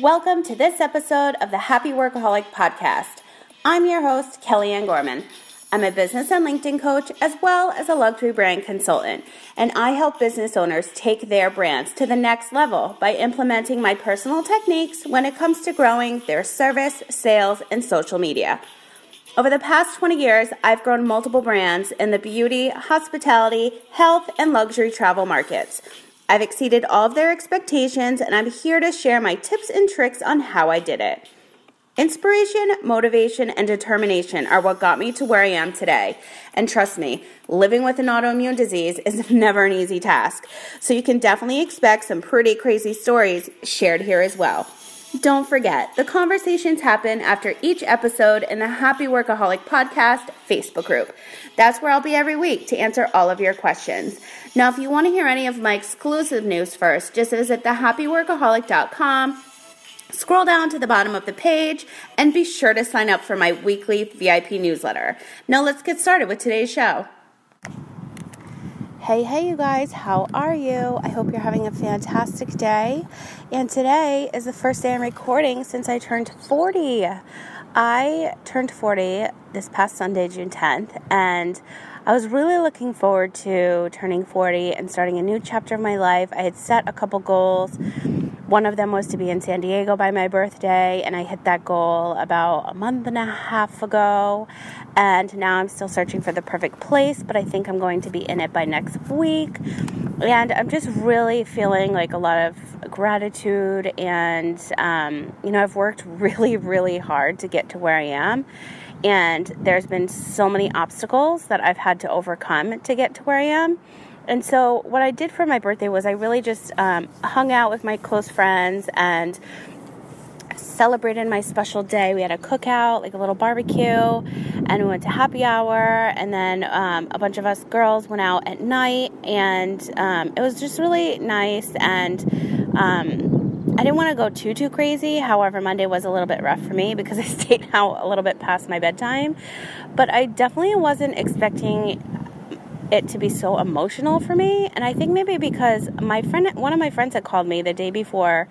Welcome to this episode of the Happy Workaholic Podcast. I'm your host, Kellyanne Gorman. I'm a business and LinkedIn coach as well as a luxury brand consultant, and I help business owners take their brands to the next level by implementing my personal techniques when it comes to growing their service, sales, and social media. Over the past 20 years, I've grown multiple brands in the beauty, hospitality, health, and luxury travel markets. I've exceeded all of their expectations, and I'm here to share my tips and tricks on how I did it. Inspiration, motivation, and determination are what got me to where I am today. And trust me, living with an autoimmune disease is never an easy task. So you can definitely expect some pretty crazy stories shared here as well. Don't forget, the conversations happen after each episode in the Happy Workaholic Podcast Facebook group. That's where I'll be every week to answer all of your questions. Now, if you want to hear any of my exclusive news first, just visit thehappyworkaholic.com, scroll down to the bottom of the page, and be sure to sign up for my weekly VIP newsletter. Now, let's get started with today's show. Hey, hey, you guys, how are you? I hope you're having a fantastic day. And today is the first day I'm recording since I turned 40. I turned 40 this past Sunday, June 10th, and I was really looking forward to turning 40 and starting a new chapter of my life. I had set a couple goals one of them was to be in San Diego by my birthday, and I hit that goal about a month and a half ago. And now I'm still searching for the perfect place, but I think I'm going to be in it by next week. And I'm just really feeling like a lot of gratitude. And, um, you know, I've worked really, really hard to get to where I am. And there's been so many obstacles that I've had to overcome to get to where I am. And so, what I did for my birthday was I really just um, hung out with my close friends and celebrated my special day. We had a cookout, like a little barbecue, and we went to happy hour. And then um, a bunch of us girls went out at night, and um, it was just really nice. And um, I didn't want to go too too crazy. However, Monday was a little bit rough for me because I stayed out a little bit past my bedtime. But I definitely wasn't expecting it to be so emotional for me. And I think maybe because my friend, one of my friends had called me the day before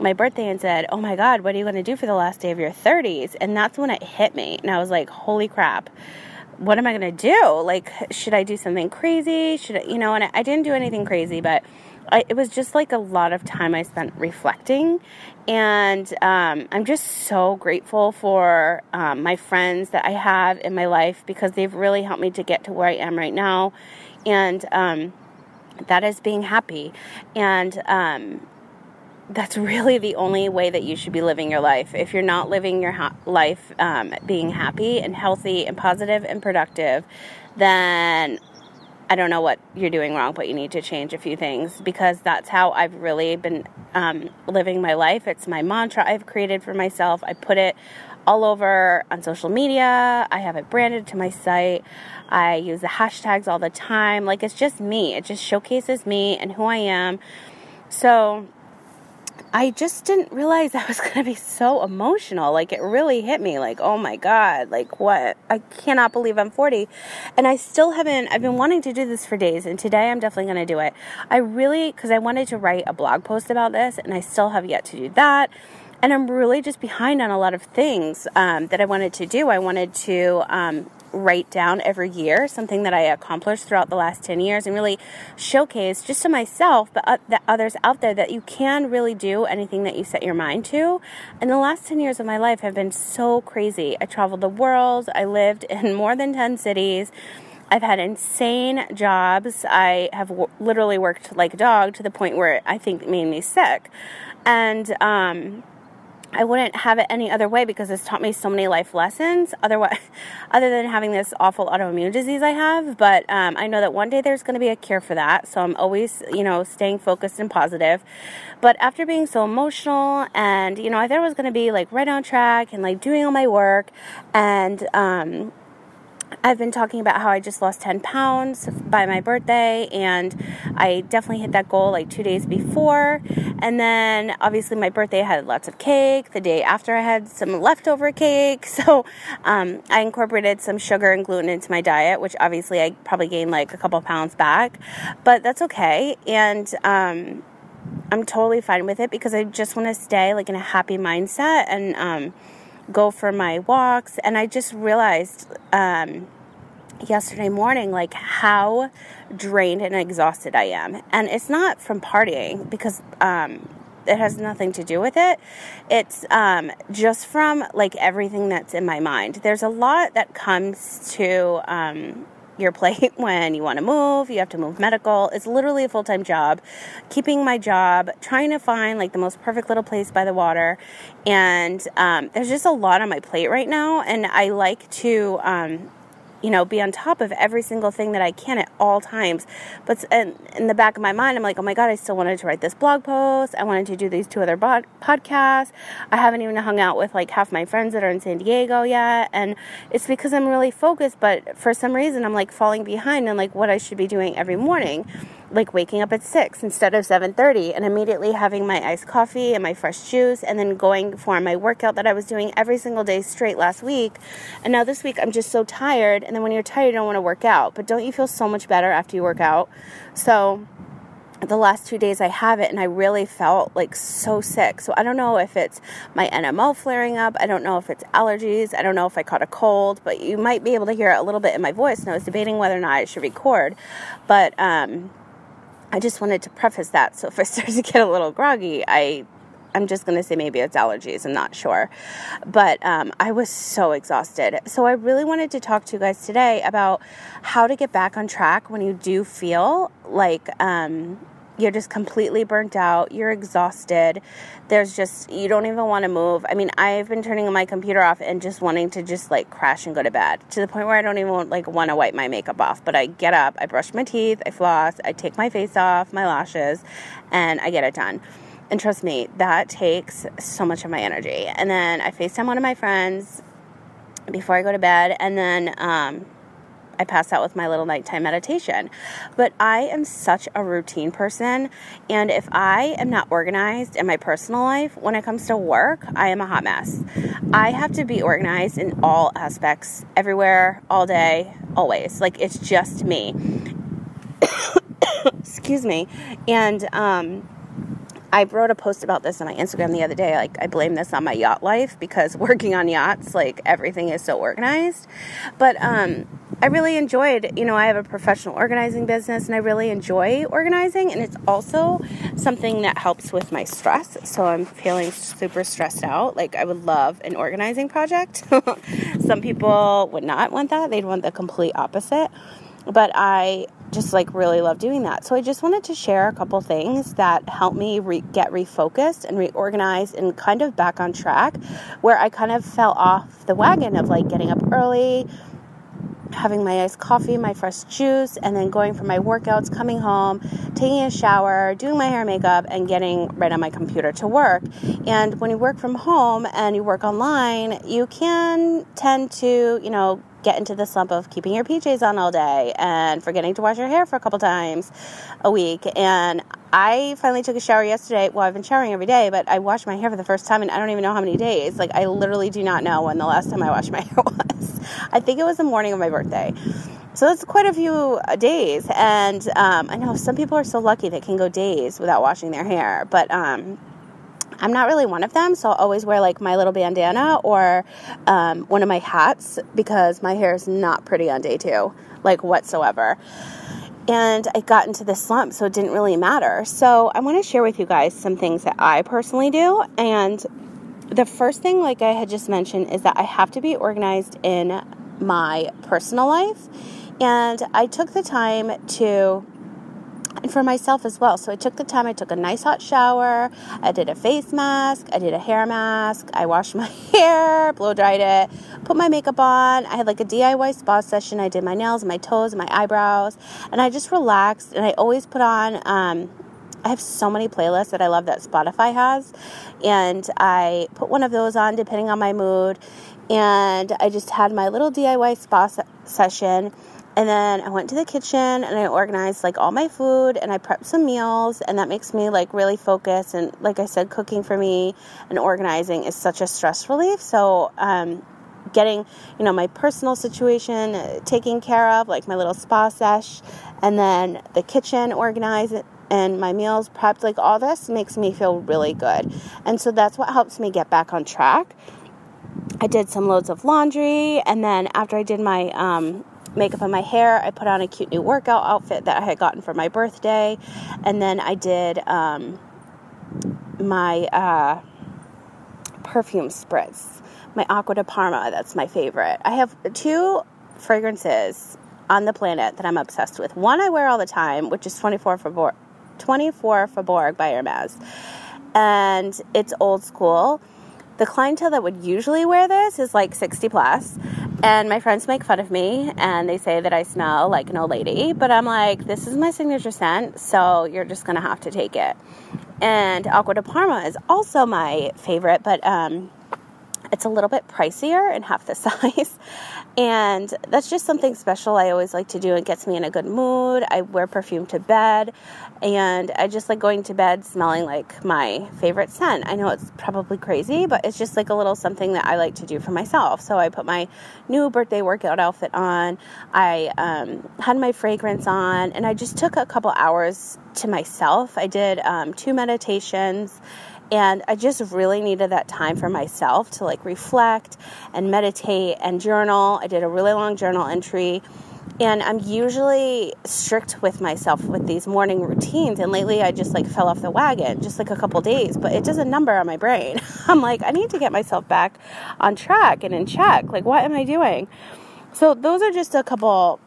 my birthday and said, Oh my God, what are you going to do for the last day of your 30s? And that's when it hit me. And I was like, Holy crap. What am I going to do? Like, should I do something crazy? Should I, you know, and I didn't do anything crazy, but I, it was just like a lot of time I spent reflecting. And um, I'm just so grateful for um, my friends that I have in my life because they've really helped me to get to where I am right now. And um, that is being happy. And um, that's really the only way that you should be living your life. If you're not living your ha- life um, being happy and healthy and positive and productive, then I don't know what you're doing wrong, but you need to change a few things because that's how I've really been um, living my life. It's my mantra I've created for myself. I put it all over on social media. I have it branded to my site. I use the hashtags all the time. Like it's just me. It just showcases me and who I am. So I just didn't realize I was going to be so emotional. Like, it really hit me. Like, oh my God, like, what? I cannot believe I'm 40. And I still haven't, I've been wanting to do this for days, and today I'm definitely going to do it. I really, because I wanted to write a blog post about this, and I still have yet to do that. And I'm really just behind on a lot of things um, that I wanted to do. I wanted to um, write down every year something that I accomplished throughout the last 10 years and really showcase just to myself, but uh, the others out there that you can really do anything that you set your mind to. And the last 10 years of my life have been so crazy. I traveled the world, I lived in more than 10 cities. I've had insane jobs. I have w- literally worked like a dog to the point where I think it made me sick. And, um, I wouldn't have it any other way because it's taught me so many life lessons. Otherwise, other than having this awful autoimmune disease I have, but um, I know that one day there's going to be a cure for that. So I'm always, you know, staying focused and positive. But after being so emotional, and you know, I thought I was going to be like right on track and like doing all my work, and um, I've been talking about how I just lost 10 pounds by my birthday, and I definitely hit that goal like two days before. And then obviously, my birthday I had lots of cake. The day after, I had some leftover cake. So um, I incorporated some sugar and gluten into my diet, which obviously I probably gained like a couple pounds back, but that's okay. And um, I'm totally fine with it because I just want to stay like in a happy mindset and um, go for my walks. And I just realized um, yesterday morning like how drained and exhausted I am. And it's not from partying because um, it has nothing to do with it. It's um, just from like everything that's in my mind. There's a lot that comes to um, your plate when you want to move, you have to move medical. It's literally a full time job. Keeping my job, trying to find like the most perfect little place by the water. And um, there's just a lot on my plate right now. And I like to um, you know, be on top of every single thing that I can at all times. But in, in the back of my mind, I'm like, oh my God, I still wanted to write this blog post. I wanted to do these two other podcasts. I haven't even hung out with like half my friends that are in San Diego yet. And it's because I'm really focused, but for some reason, I'm like falling behind on like what I should be doing every morning like waking up at 6 instead of 7:30 and immediately having my iced coffee and my fresh juice and then going for my workout that I was doing every single day straight last week. And now this week I'm just so tired and then when you're tired you don't want to work out, but don't you feel so much better after you work out? So the last two days I have it and I really felt like so sick. So I don't know if it's my NMO flaring up. I don't know if it's allergies. I don't know if I caught a cold, but you might be able to hear a little bit in my voice. And I was debating whether or not I should record. But um, I just wanted to preface that. So if I start to get a little groggy, I I'm just going to say maybe it's allergies. I'm not sure. But um, I was so exhausted. So I really wanted to talk to you guys today about how to get back on track when you do feel like um, you're just completely burnt out, you're exhausted. There's just you don't even want to move. I mean, I've been turning my computer off and just wanting to just like crash and go to bed to the point where I don't even like want to wipe my makeup off. But I get up, I brush my teeth, I floss, I take my face off, my lashes, and I get it done. And trust me, that takes so much of my energy. And then I FaceTime one of my friends before I go to bed, and then um, I pass out with my little nighttime meditation. But I am such a routine person. And if I am not organized in my personal life, when it comes to work, I am a hot mess. I have to be organized in all aspects, everywhere, all day, always. Like it's just me. Excuse me. And, um, I wrote a post about this on my Instagram the other day. Like, I blame this on my yacht life because working on yachts, like, everything is so organized. But um, I really enjoyed, you know, I have a professional organizing business and I really enjoy organizing. And it's also something that helps with my stress. So I'm feeling super stressed out. Like, I would love an organizing project. Some people would not want that, they'd want the complete opposite. But I just like really love doing that. So I just wanted to share a couple things that help me re- get refocused and reorganized and kind of back on track where I kind of fell off the wagon of like getting up early, having my iced coffee, my fresh juice, and then going for my workouts, coming home, taking a shower, doing my hair and makeup, and getting right on my computer to work. And when you work from home and you work online, you can tend to, you know, get into the slump of keeping your PJs on all day and forgetting to wash your hair for a couple times a week. And I finally took a shower yesterday. Well, I've been showering every day, but I washed my hair for the first time and I don't even know how many days. Like, I literally do not know when the last time I washed my hair was. I think it was the morning of my birthday. So that's quite a few uh, days. And um, I know some people are so lucky they can go days without washing their hair. But um, I'm not really one of them, so I'll always wear like my little bandana or um, one of my hats because my hair is not pretty on day two, like whatsoever. And I got into this slump, so it didn't really matter. So I want to share with you guys some things that I personally do. And the first thing, like I had just mentioned, is that I have to be organized in my personal life. And I took the time to and for myself as well. So I took the time, I took a nice hot shower, I did a face mask, I did a hair mask, I washed my hair, blow dried it, put my makeup on. I had like a DIY spa session. I did my nails, my toes, my eyebrows, and I just relaxed. And I always put on, um, I have so many playlists that I love that Spotify has, and I put one of those on depending on my mood. And I just had my little DIY spa se- session and then I went to the kitchen and I organized like all my food and I prepped some meals and that makes me like really focus and like I said cooking for me and organizing is such a stress relief. So um, getting, you know, my personal situation uh, taken care of, like my little spa sesh and then the kitchen organized and my meals prepped, like all this makes me feel really good. And so that's what helps me get back on track. I did some loads of laundry, and then after I did my um, makeup on my hair, I put on a cute new workout outfit that I had gotten for my birthday, and then I did um, my uh, perfume spritz, my Acqua di Parma. That's my favorite. I have two fragrances on the planet that I'm obsessed with. One I wear all the time, which is 24 Faubourg, 24 Faubourg by Hermes, and it's old school the clientele that would usually wear this is like 60 plus and my friends make fun of me and they say that I smell like an old lady, but I'm like, this is my signature scent, so you're just gonna have to take it. And Acqua di Parma is also my favorite, but um, it's a little bit pricier and half the size. And that's just something special I always like to do. It gets me in a good mood. I wear perfume to bed, and I just like going to bed smelling like my favorite scent. I know it's probably crazy, but it's just like a little something that I like to do for myself. So I put my new birthday workout outfit on, I um, had my fragrance on, and I just took a couple hours to myself. I did um, two meditations and I just really needed that time for myself to like reflect and meditate and journal. I did a really long journal entry. And I'm usually strict with myself with these morning routines. And lately I just like fell off the wagon, just like a couple days, but it does a number on my brain. I'm like, I need to get myself back on track and in check. Like, what am I doing? So, those are just a couple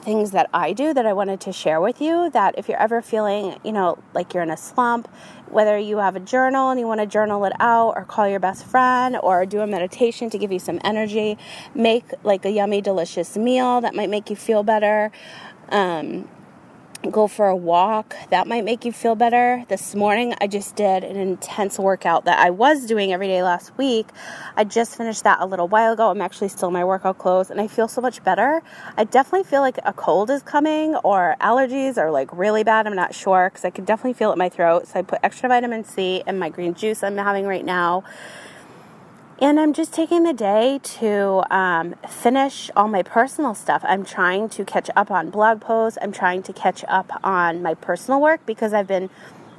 things that I do that I wanted to share with you that if you're ever feeling, you know, like you're in a slump, whether you have a journal and you want to journal it out or call your best friend or do a meditation to give you some energy, make like a yummy delicious meal that might make you feel better. Um, go for a walk. That might make you feel better. This morning, I just did an intense workout that I was doing every day last week. I just finished that a little while ago. I'm actually still in my workout clothes and I feel so much better. I definitely feel like a cold is coming or allergies are like really bad. I'm not sure because I can definitely feel it in my throat. So I put extra vitamin C in my green juice I'm having right now. And I'm just taking the day to um, finish all my personal stuff. I'm trying to catch up on blog posts. I'm trying to catch up on my personal work because I've been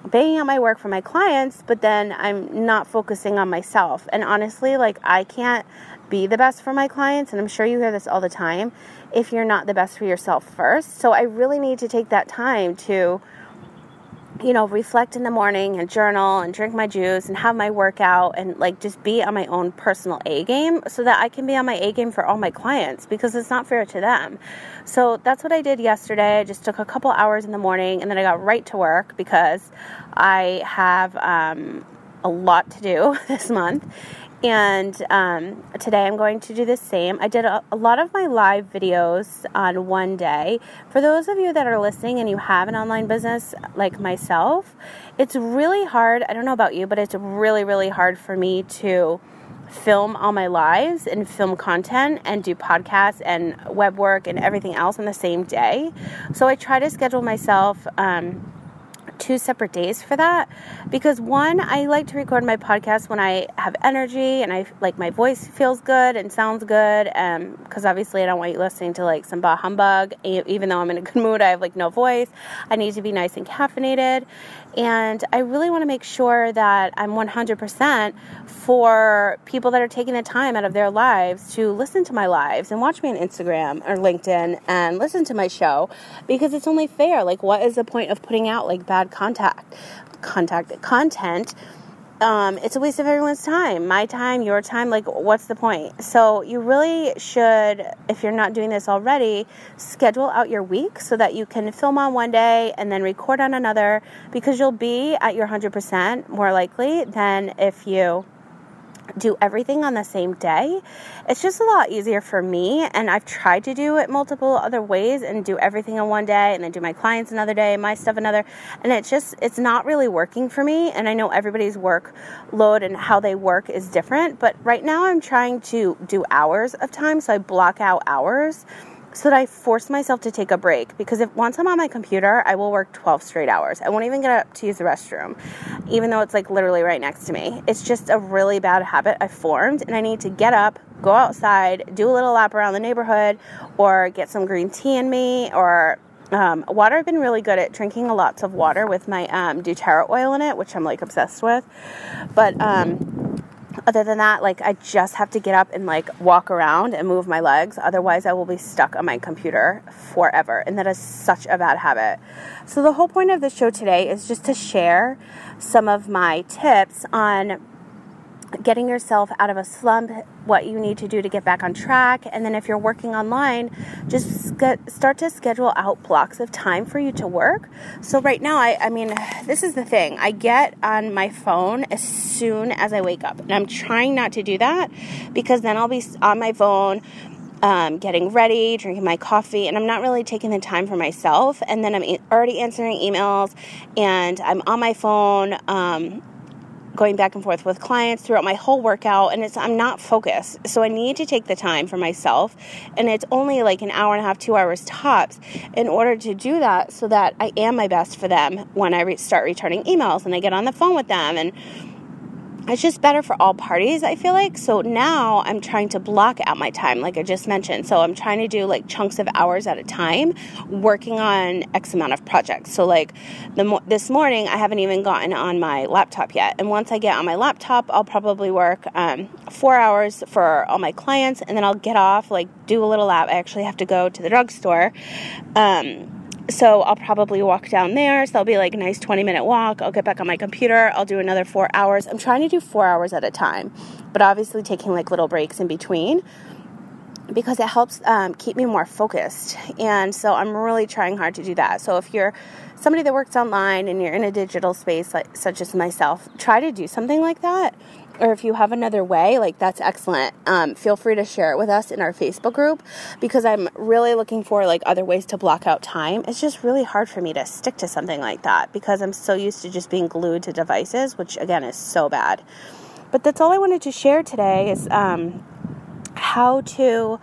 banging out my work for my clients, but then I'm not focusing on myself. And honestly, like, I can't be the best for my clients. And I'm sure you hear this all the time if you're not the best for yourself first. So I really need to take that time to you know, reflect in the morning and journal and drink my juice and have my workout and like just be on my own personal A game so that I can be on my A game for all my clients because it's not fair to them. So that's what I did yesterday. I just took a couple hours in the morning and then I got right to work because I have um, a lot to do this month and um, today I'm going to do the same. I did a, a, lot of my live videos on one day. For those of you that are listening and you have an online business like myself, it's really hard. I don't know about you, but it's really, really hard for me to film all my lives and film content and do podcasts and web work and everything else on the same day. So I try to schedule myself. Um, two separate days for that because one i like to record my podcast when i have energy and i like my voice feels good and sounds good Um, because obviously i don't want you listening to like some bah humbug. Even though i'm in a good mood i have like no voice. I need to be nice and caffeinated and I really want to make sure that I'm 100% for people that are taking the time out of their lives to listen to my lives and watch me on Instagram or LinkedIn and listen to my show because it's only fair. Like, what is the point of putting out like bad contact, contact content? Um, it's a waste of everyone's time my time your time like what's the point? So you really should if you're not doing this already schedule out your week so that you can film on one day and then record on another because you'll be at your 100% more likely than if you do everything on the same day. It's just a lot easier for me. And I've tried to do it multiple other ways and do everything on one day and then do my clients another day, my stuff another. And it's just, it's not really working for me. And I know everybody's work load and how they work is different. But right now I'm trying to do hours of time. So I block out hours so that I force myself to take a break because if once I'm on my computer, I will work 12 straight hours. I won't even get up to use the restroom, even though it's like literally right next to me. It's just a really bad habit I formed, and I need to get up, go outside, do a little lap around the neighborhood, or get some green tea in me, or Um, water, I've been really good at drinking lots of water with my um, doTERRA oil in it, which I'm like obsessed with. But um, other than that, like I just have to get up and like walk around and move my legs. Otherwise, I will be stuck on my computer forever. And that is such a bad habit. So, the whole point of the show today is just to share some of my tips on getting yourself out of a slump, what you need to do to get back on track. And then if you're working online, just get, start to schedule out blocks of time for you to work. So right now, I, I mean, this is the thing. I get on my phone as soon as I wake up. And I'm trying not to do that because then I'll be on my phone um, getting ready, drinking my coffee, and I'm not really taking the time for myself. And then I'm already answering emails and I'm on my phone. Um, going back and forth with clients throughout my whole workout and it's I'm not focused. So I need to take the time for myself and it's only like an hour and a half, 2 hours tops in order to do that so that I am my best for them when I re- start returning emails and I get on the phone with them and it's just better for all parties, I feel like. So now I'm trying to block out my time, like I just mentioned. So I'm trying to do like chunks of hours at a time, working on X amount of projects. So, like the, this morning, I haven't even gotten on my laptop yet. And once I get on my laptop, I'll probably work um, four hours for all my clients, and then I'll get off, like do a little lap. I actually have to go to the drugstore. Um, so I'll probably walk down there. So that'll be like a nice 20 minute walk. I'll get back on my computer. I'll do another four hours. I'm trying to do four hours at a time, but obviously taking like little breaks in between because it helps um, keep me more focused. And so I'm really trying hard to do that. So if you're somebody that works online and you're in a digital space like, such as myself, try to do something like that or if you have another way, like that's excellent. Um, feel free to share it with us in our Facebook group because I'm really looking for like other ways to block out time. It's just really hard for me to stick to something like that because I'm so used to just being glued to devices, which again is so bad. But that's all I wanted to share today is um, how to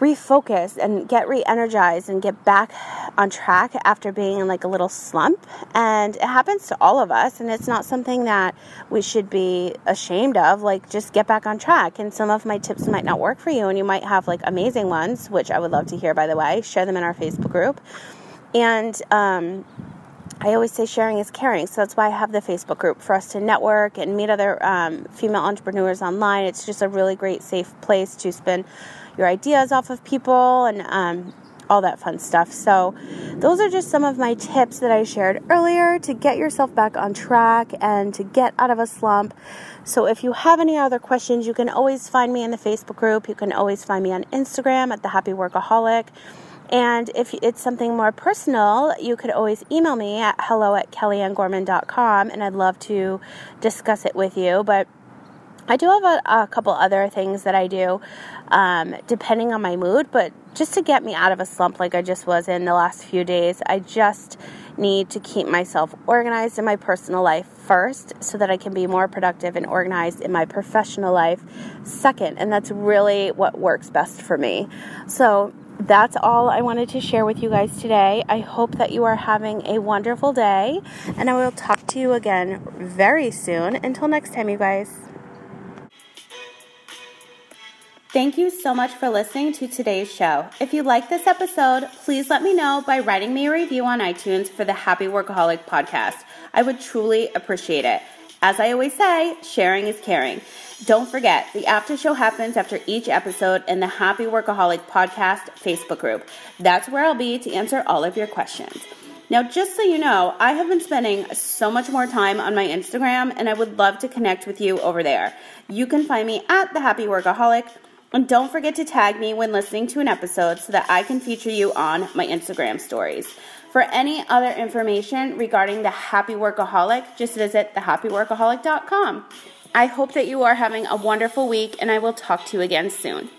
refocus and get re-energized and get back on track after being in like a little slump. And it happens to all of us and it's not something that we should be ashamed of like just get back on track. And some of my tips might not work for you and you might have like amazing ones which i would love to hear by the way. Share them in our facebook group. And um, I always say sharing is caring, so that's why I have the Facebook group for us to network and meet other um, female entrepreneurs online. It's just a really great, safe place to spend your ideas off of people and um, all that fun stuff. So, those are just some of my tips that I shared earlier to get yourself back on track and to get out of a slump. So, if you have any other questions, you can always find me in the Facebook group. You can always find me on Instagram at the Happy Workaholic. And if it's something more personal, you could always email me at hello at kellyannegorman.com and I'd love to discuss it with you. But I do have a, a couple other things that I do um, depending on my mood, but just to get me out of a slump like I just was in the last few days, I just need to keep myself organized in my personal life first so that I can be more productive and organized in my professional life second. And that's really what works best for me. So, that's all I wanted to share with you guys today. I hope that you are having a wonderful day, and I will talk to you again very soon. Until next time, you guys. Thank you so much for listening to today's show. If you like this episode, please let me know by writing me a review on iTunes for the Happy Workaholic podcast. I would truly appreciate it. As I always say, sharing is caring. Don't forget, the after show happens after each episode in the Happy Workaholic podcast Facebook group. That's where I'll be to answer all of your questions. Now, just so you know, I have been spending so much more time on my Instagram and I would love to connect with you over there. You can find me at the Happy Workaholic and don't forget to tag me when listening to an episode so that I can feature you on my Instagram stories. For any other information regarding the Happy Workaholic, just visit thehappyworkaholic.com. I hope that you are having a wonderful week, and I will talk to you again soon.